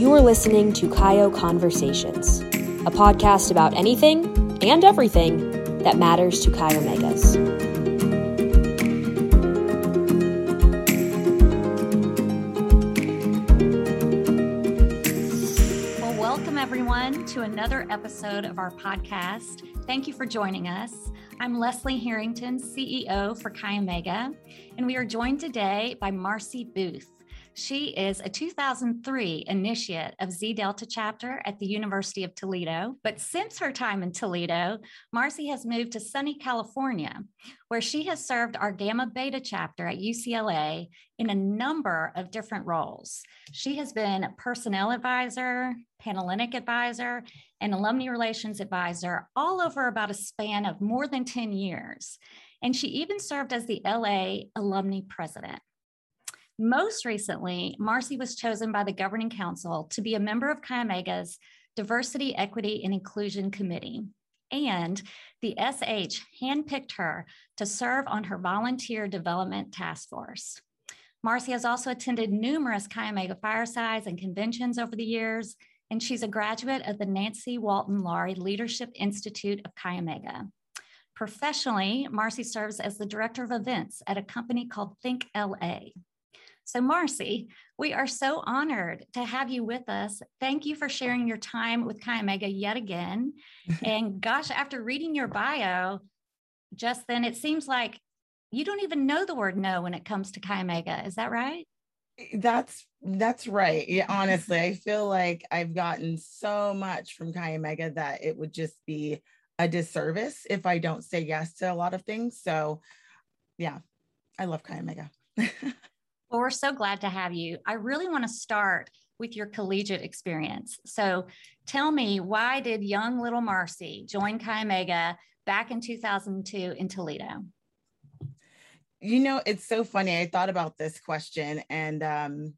You are listening to Chi O Conversations, a podcast about anything and everything that matters to Chi Omegas. Well, welcome everyone to another episode of our podcast. Thank you for joining us. I'm Leslie Harrington, CEO for Chi Omega, and we are joined today by Marcy Booth. She is a 2003 initiate of Zeta Delta chapter at the University of Toledo. But since her time in Toledo, Marcy has moved to sunny California, where she has served our Gamma Beta chapter at UCLA in a number of different roles. She has been a personnel advisor, Panhellenic advisor, and alumni relations advisor all over about a span of more than 10 years. And she even served as the LA alumni president. Most recently, Marcy was chosen by the Governing Council to be a member of Chi Omega's Diversity, Equity, and Inclusion Committee. And the SH handpicked her to serve on her volunteer development task force. Marcy has also attended numerous Chi Omega firesides and conventions over the years, and she's a graduate of the Nancy Walton Laurie Leadership Institute of Chi Omega. Professionally, Marcy serves as the director of events at a company called Think LA. So, Marcy, we are so honored to have you with us. Thank you for sharing your time with Chi Omega yet again. and gosh, after reading your bio just then, it seems like you don't even know the word no when it comes to Chi Omega. Is that right? That's that's right. Yeah, honestly, I feel like I've gotten so much from Chi Omega that it would just be a disservice if I don't say yes to a lot of things. So, yeah, I love Chi Omega. Well, we're so glad to have you. I really want to start with your collegiate experience. So tell me, why did young little Marcy join Chi Omega back in 2002 in Toledo? You know, it's so funny. I thought about this question and um,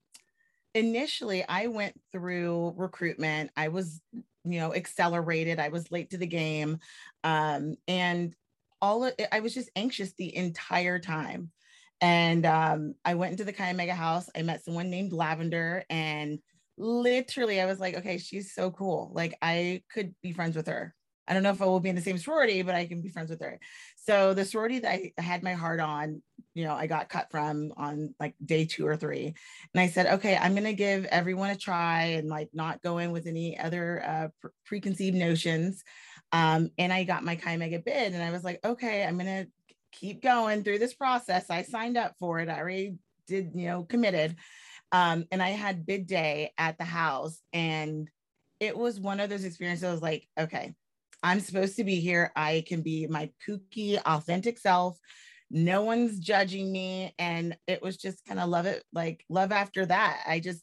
initially I went through recruitment. I was, you know, accelerated. I was late to the game. Um, and all of I was just anxious the entire time. And um, I went into the Chi Omega house. I met someone named Lavender, and literally, I was like, okay, she's so cool. Like, I could be friends with her. I don't know if I will be in the same sorority, but I can be friends with her. So the sorority that I had my heart on, you know, I got cut from on like day two or three. And I said, okay, I'm going to give everyone a try and like not go in with any other uh, pre- preconceived notions. Um, and I got my Chi Omega bid and I was like, okay, I'm going to keep going through this process. I signed up for it. I already did, you know, committed. Um, and I had bid day at the house. And it was one of those experiences. I was like, okay, I'm supposed to be here. I can be my kooky, authentic self. No one's judging me. And it was just kind of love it, like love after that. I just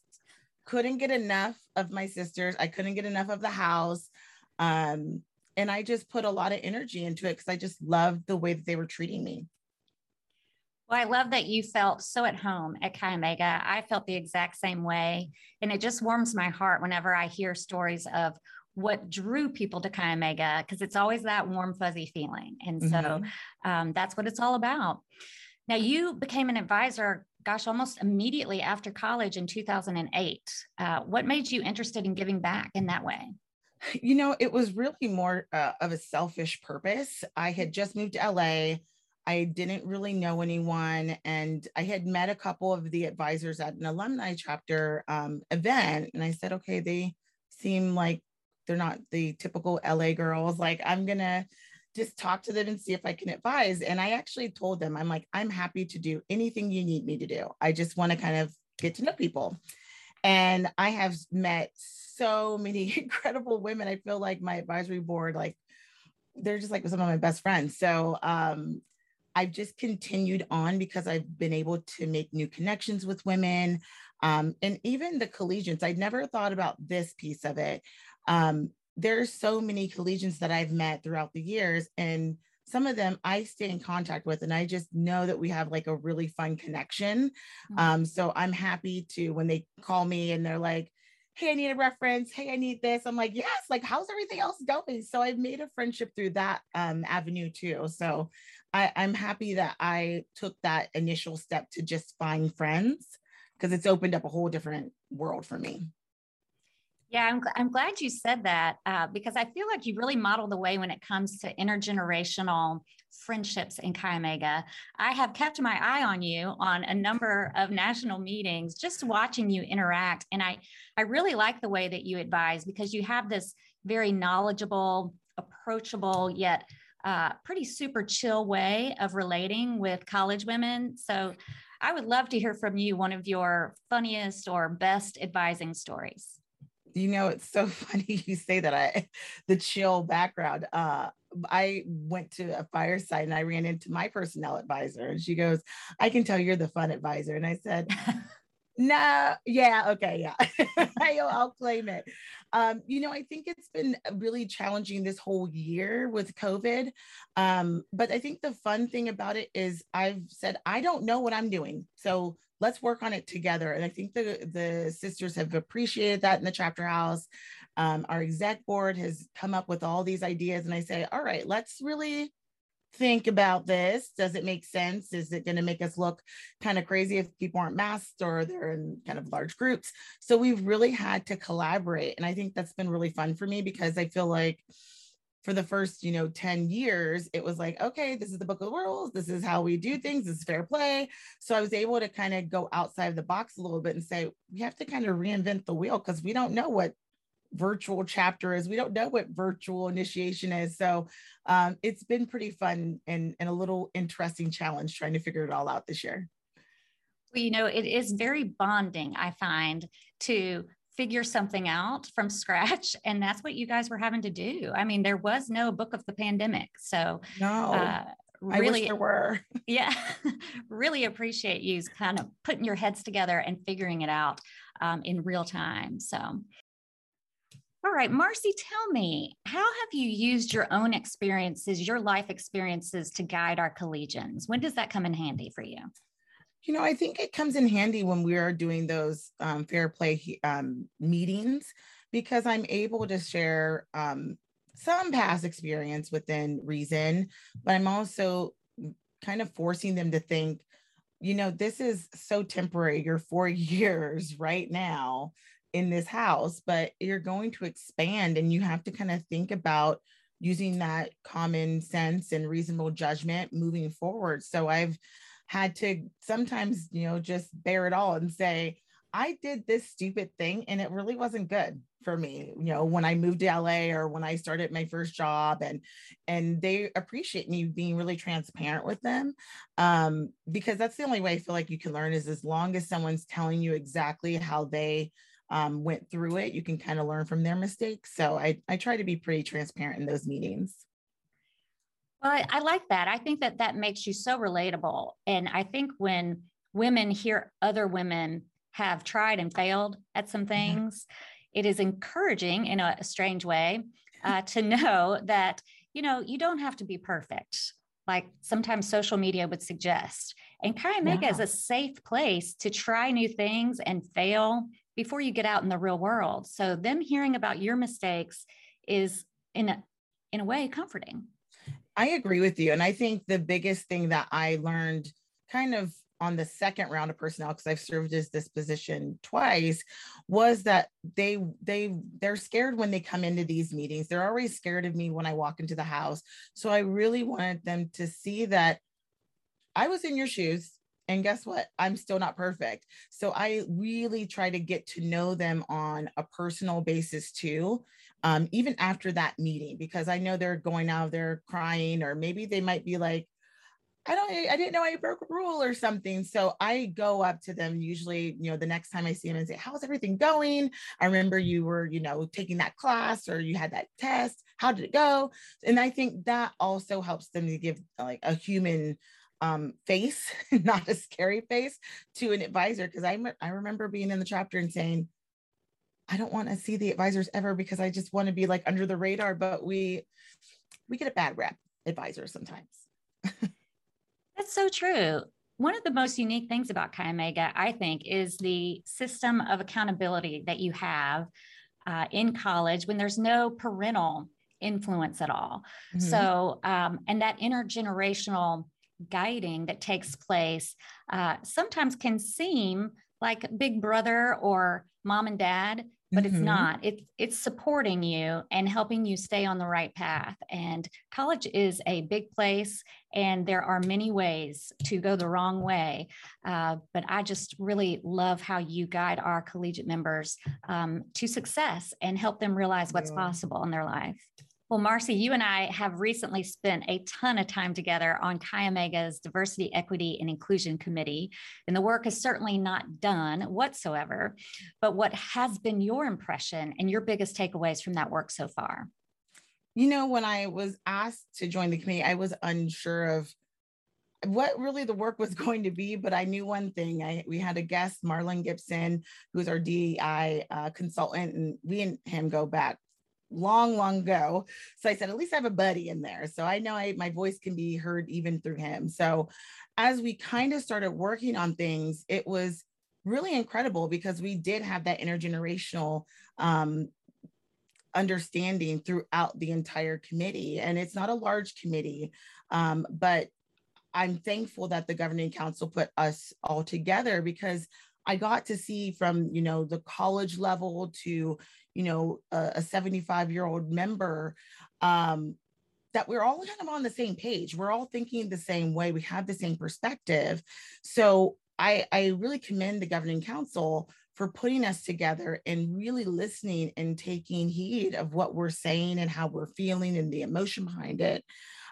couldn't get enough of my sisters. I couldn't get enough of the house. Um, and I just put a lot of energy into it because I just loved the way that they were treating me. Well, I love that you felt so at home at Chi Omega. I felt the exact same way. And it just warms my heart whenever I hear stories of what drew people to Chi Omega, because it's always that warm, fuzzy feeling. And so mm-hmm. um, that's what it's all about. Now, you became an advisor, gosh, almost immediately after college in 2008. Uh, what made you interested in giving back in that way? You know, it was really more uh, of a selfish purpose. I had just moved to LA. I didn't really know anyone, and I had met a couple of the advisors at an alumni chapter um, event. And I said, okay, they seem like they're not the typical LA girls. Like, I'm going to just talk to them and see if I can advise. And I actually told them, I'm like, I'm happy to do anything you need me to do. I just want to kind of get to know people. And I have met so many incredible women. I feel like my advisory board, like they're just like some of my best friends. So um, I've just continued on because I've been able to make new connections with women. Um, and even the collegians, I'd never thought about this piece of it. Um, there's so many collegians that I've met throughout the years, and some of them I stay in contact with, and I just know that we have like a really fun connection. Mm-hmm. Um, so I'm happy to when they call me and they're like, hey, I need a reference. Hey, I need this. I'm like, yes, like, how's everything else going? So I've made a friendship through that um, avenue too. So I, I'm happy that I took that initial step to just find friends because it's opened up a whole different world for me. Yeah, I'm, I'm glad you said that uh, because I feel like you really model the way when it comes to intergenerational friendships in Chi Omega. I have kept my eye on you on a number of national meetings, just watching you interact. And I, I really like the way that you advise because you have this very knowledgeable, approachable, yet uh, pretty super chill way of relating with college women. So I would love to hear from you one of your funniest or best advising stories you know it's so funny you say that i the chill background uh i went to a fireside and i ran into my personnel advisor and she goes i can tell you're the fun advisor. And i said no yeah okay yeah i'll claim it um you know i think it's been really challenging this whole year with covid um but i think the fun thing about it is i've said i don't know what i'm doing so let's work on it together. And I think the, the sisters have appreciated that in the chapter house. Um, our exec board has come up with all these ideas. And I say, all right, let's really think about this. Does it make sense? Is it going to make us look kind of crazy if people aren't masked or they're in kind of large groups? So we've really had to collaborate. And I think that's been really fun for me because I feel like for the first, you know, 10 years, it was like, okay, this is the book of rules. This is how we do things. This is fair play. So I was able to kind of go outside of the box a little bit and say, we have to kind of reinvent the wheel because we don't know what virtual chapter is. We don't know what virtual initiation is. So um, it's been pretty fun and, and a little interesting challenge trying to figure it all out this year. Well, you know, it is very bonding, I find, to figure something out from scratch and that's what you guys were having to do i mean there was no book of the pandemic so no uh, really there were yeah really appreciate you kind of putting your heads together and figuring it out um, in real time so all right, Marcy, tell me, how have you used your own experiences, your life experiences to guide our collegians? When does that come in handy for you? You know, I think it comes in handy when we are doing those um, fair play um, meetings because I'm able to share um, some past experience within reason, but I'm also kind of forcing them to think, you know, this is so temporary. You're four years right now in this house, but you're going to expand and you have to kind of think about using that common sense and reasonable judgment moving forward. So I've had to sometimes, you know, just bear it all and say, I did this stupid thing and it really wasn't good for me, you know, when I moved to LA or when I started my first job and and they appreciate me being really transparent with them. Um, because that's the only way I feel like you can learn is as long as someone's telling you exactly how they um, went through it, you can kind of learn from their mistakes. So I, I try to be pretty transparent in those meetings. Well, I, I like that. I think that that makes you so relatable. And I think when women hear other women have tried and failed at some mm-hmm. things, mm-hmm. it is encouraging in a, a strange way uh, to know that, you know, you don't have to be perfect like sometimes social media would suggest. And Chi Omega yeah. is a safe place to try new things and fail before you get out in the real world. So them hearing about your mistakes is in a, in a way comforting. I agree with you. And I think the biggest thing that I learned kind of on the second round of personnel because I've served as this position twice was that they they they're scared when they come into these meetings. They're always scared of me when I walk into the house. So I really wanted them to see that I was in your shoes and guess what? I'm still not perfect. So I really try to get to know them on a personal basis too um, even after that meeting, because I know they're going out there crying, or maybe they might be like, I don't, I didn't know I broke a rule or something. So I go up to them usually, you know, the next time I see them and say, How's everything going? I remember you were, you know, taking that class or you had that test. How did it go? And I think that also helps them to give like a human um, face, not a scary face to an advisor. Cause I, I remember being in the chapter and saying, I don't want to see the advisors ever because I just want to be like under the radar, but we we get a bad rep advisors sometimes. That's so true. One of the most unique things about Chi Omega, I think, is the system of accountability that you have uh, in college when there's no parental influence at all. Mm-hmm. So, um, and that intergenerational guiding that takes place uh, sometimes can seem like big brother or mom and dad but mm-hmm. it's not it's it's supporting you and helping you stay on the right path and college is a big place and there are many ways to go the wrong way uh, but i just really love how you guide our collegiate members um, to success and help them realize what's yeah. possible in their life well, Marcy, you and I have recently spent a ton of time together on Chi Omega's Diversity, Equity, and Inclusion Committee. And the work is certainly not done whatsoever. But what has been your impression and your biggest takeaways from that work so far? You know, when I was asked to join the committee, I was unsure of what really the work was going to be, but I knew one thing. I we had a guest, Marlon Gibson, who's our DEI uh, consultant, and we and him go back long, long ago. So I said, at least I have a buddy in there. So I know I, my voice can be heard even through him. So as we kind of started working on things, it was really incredible because we did have that intergenerational um, understanding throughout the entire committee. And it's not a large committee, um, but I'm thankful that the governing council put us all together because I got to see from, you know, the college level to, you know, a 75 year old member, um, that we're all kind of on the same page. We're all thinking the same way. We have the same perspective. So I, I really commend the governing council for putting us together and really listening and taking heed of what we're saying and how we're feeling and the emotion behind it.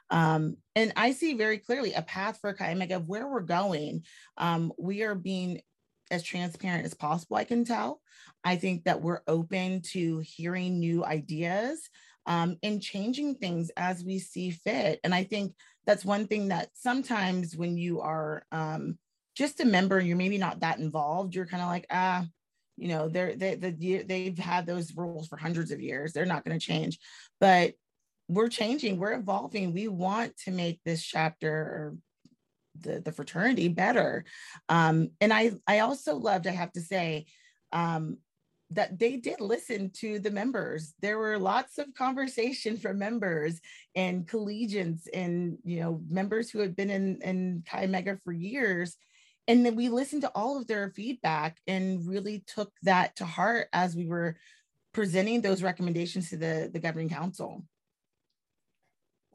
Um, and I see very clearly a path for Chi Omega of where we're going. Um, we are being as transparent as possible, I can tell. I think that we're open to hearing new ideas um, and changing things as we see fit. And I think that's one thing that sometimes when you are um, just a member, you're maybe not that involved, you're kind of like, ah, you know, they're, they, the, they've had those rules for hundreds of years. They're not going to change. But we're changing, we're evolving. We want to make this chapter the, the fraternity better. Um, and I, I also loved, I have to say, um, that they did listen to the members. There were lots of conversation from members and collegians and you know members who had been in, in Chi Omega for years. And then we listened to all of their feedback and really took that to heart as we were presenting those recommendations to the, the governing council.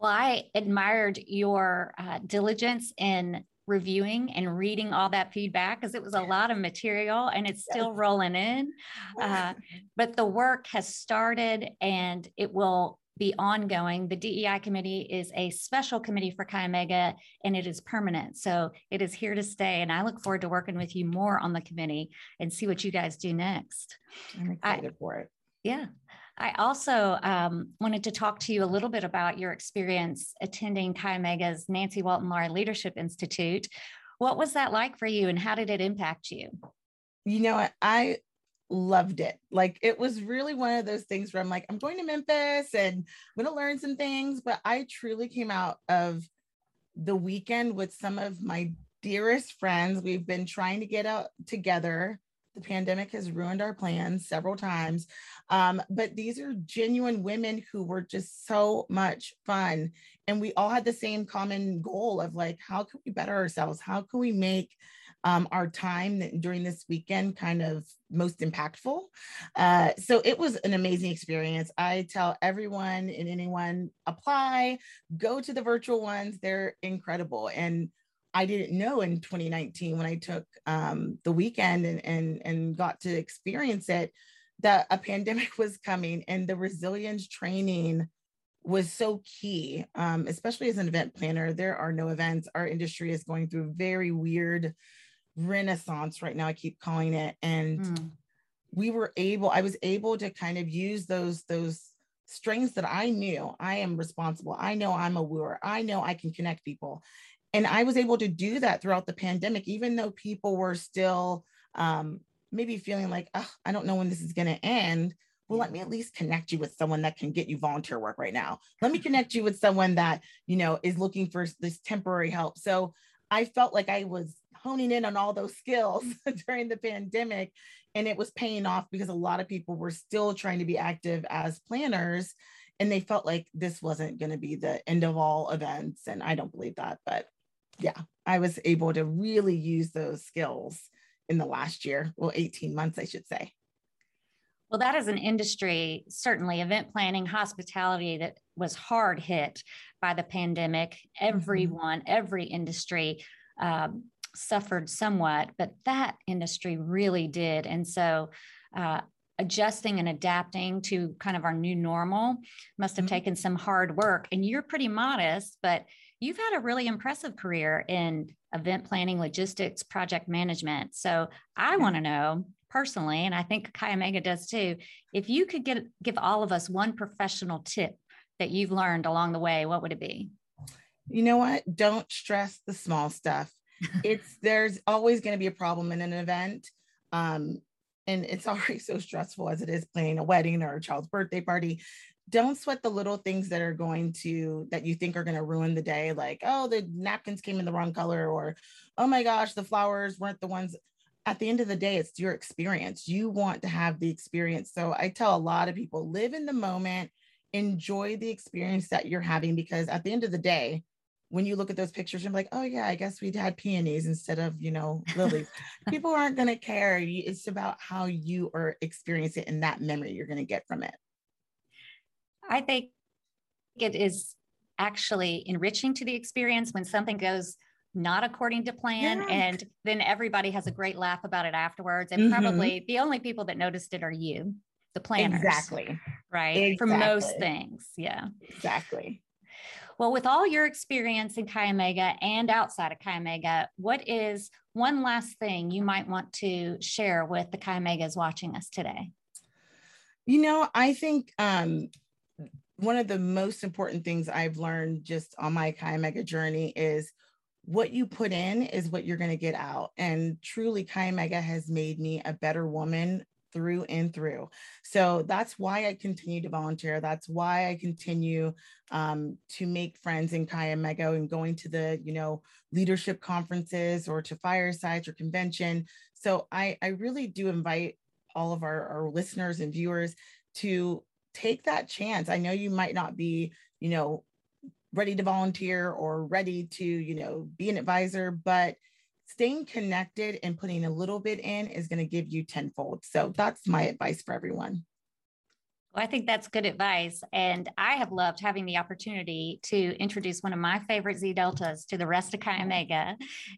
Well, I admired your uh, diligence in reviewing and reading all that feedback because it was a lot of material and it's still rolling in. Uh, but the work has started and it will be ongoing. The DEI committee is a special committee for Chi Omega and it is permanent. So it is here to stay. And I look forward to working with you more on the committee and see what you guys do next. I'm excited I, for it. Yeah. I also um, wanted to talk to you a little bit about your experience attending Chi Omega's Nancy Walton Laurie Leadership Institute. What was that like for you and how did it impact you? You know, I loved it. Like it was really one of those things where I'm like, I'm going to Memphis and I'm going to learn some things. But I truly came out of the weekend with some of my dearest friends. We've been trying to get out together the pandemic has ruined our plans several times. Um, but these are genuine women who were just so much fun. And we all had the same common goal of like, how can we better ourselves? How can we make um, our time during this weekend kind of most impactful? Uh, so it was an amazing experience. I tell everyone and anyone apply, go to the virtual ones, they're incredible. And I didn't know in 2019 when I took um, the weekend and, and, and got to experience it that a pandemic was coming and the resilience training was so key, um, especially as an event planner. There are no events. Our industry is going through a very weird renaissance right now. I keep calling it. And mm. we were able, I was able to kind of use those, those strengths that I knew I am responsible. I know I'm a wooer. I know I can connect people and I was able to do that throughout the pandemic, even though people were still um, maybe feeling like, oh, I don't know when this is going to end. Well, let me at least connect you with someone that can get you volunteer work right now. Let me connect you with someone that, you know, is looking for this temporary help. So I felt like I was honing in on all those skills during the pandemic and it was paying off because a lot of people were still trying to be active as planners and they felt like this wasn't going to be the end of all events and i don't believe that but yeah, I was able to really use those skills in the last year, well, 18 months, I should say. Well, that is an industry, certainly event planning, hospitality that was hard hit by the pandemic. Mm-hmm. Everyone, mm-hmm. every industry um, suffered somewhat, but that industry really did. And so, uh, adjusting and adapting to kind of our new normal must have mm-hmm. taken some hard work. And you're pretty modest, but you've had a really impressive career in event planning, logistics, project management. So I want to know personally, and I think Chi Omega does too, if you could get give all of us one professional tip that you've learned along the way, what would it be? You know what? Don't stress the small stuff. it's there's always going to be a problem in an event. Um, and it's already so stressful as it is planning a wedding or a child's birthday party don't sweat the little things that are going to that you think are going to ruin the day like oh the napkins came in the wrong color or oh my gosh the flowers weren't the ones at the end of the day it's your experience you want to have the experience so i tell a lot of people live in the moment enjoy the experience that you're having because at the end of the day when you look at those pictures, you're like, oh yeah, I guess we'd had peonies instead of, you know, lilies. People aren't going to care. It's about how you are experiencing it and that memory you're going to get from it. I think it is actually enriching to the experience when something goes not according to plan yeah. and then everybody has a great laugh about it afterwards and mm-hmm. probably the only people that noticed it are you the planners exactly right exactly. for most things yeah exactly well, with all your experience in Chi Omega and outside of Chi Omega, what is one last thing you might want to share with the Chi Omegas watching us today? You know, I think um, one of the most important things I've learned just on my Chi Omega journey is what you put in is what you're going to get out. And truly, Chi Omega has made me a better woman through and through. So that's why I continue to volunteer. That's why I continue um, to make friends in Chi Omega and going to the, you know, leadership conferences or to firesides or convention. So I, I really do invite all of our, our listeners and viewers to take that chance. I know you might not be, you know, ready to volunteer or ready to, you know, be an advisor, but staying connected and putting a little bit in is going to give you tenfold. So that's my advice for everyone. Well, I think that's good advice. And I have loved having the opportunity to introduce one of my favorite Zeta Deltas to the rest of Chi Omega.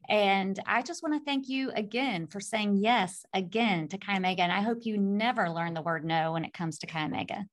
And I just want to thank you again for saying yes again to Chi Omega. And I hope you never learn the word no when it comes to Chi Omega.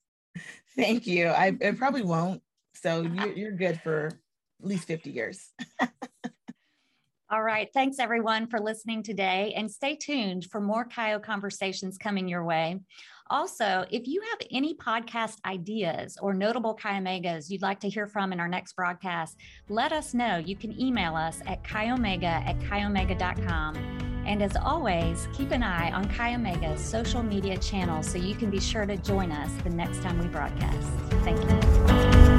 Thank you. I, probably won't. So you're, you're good for at least 50 years. All right. Thanks, everyone, for listening today. And stay tuned for more Chi O conversations coming your way. Also, if you have any podcast ideas or notable Chi Omegas you'd like to hear from in our next broadcast, let us know. You can email us at chiomega at chiomega.com. And as always, keep an eye on Chi Omega's social media channels so you can be sure to join us the next time we broadcast. Thank you.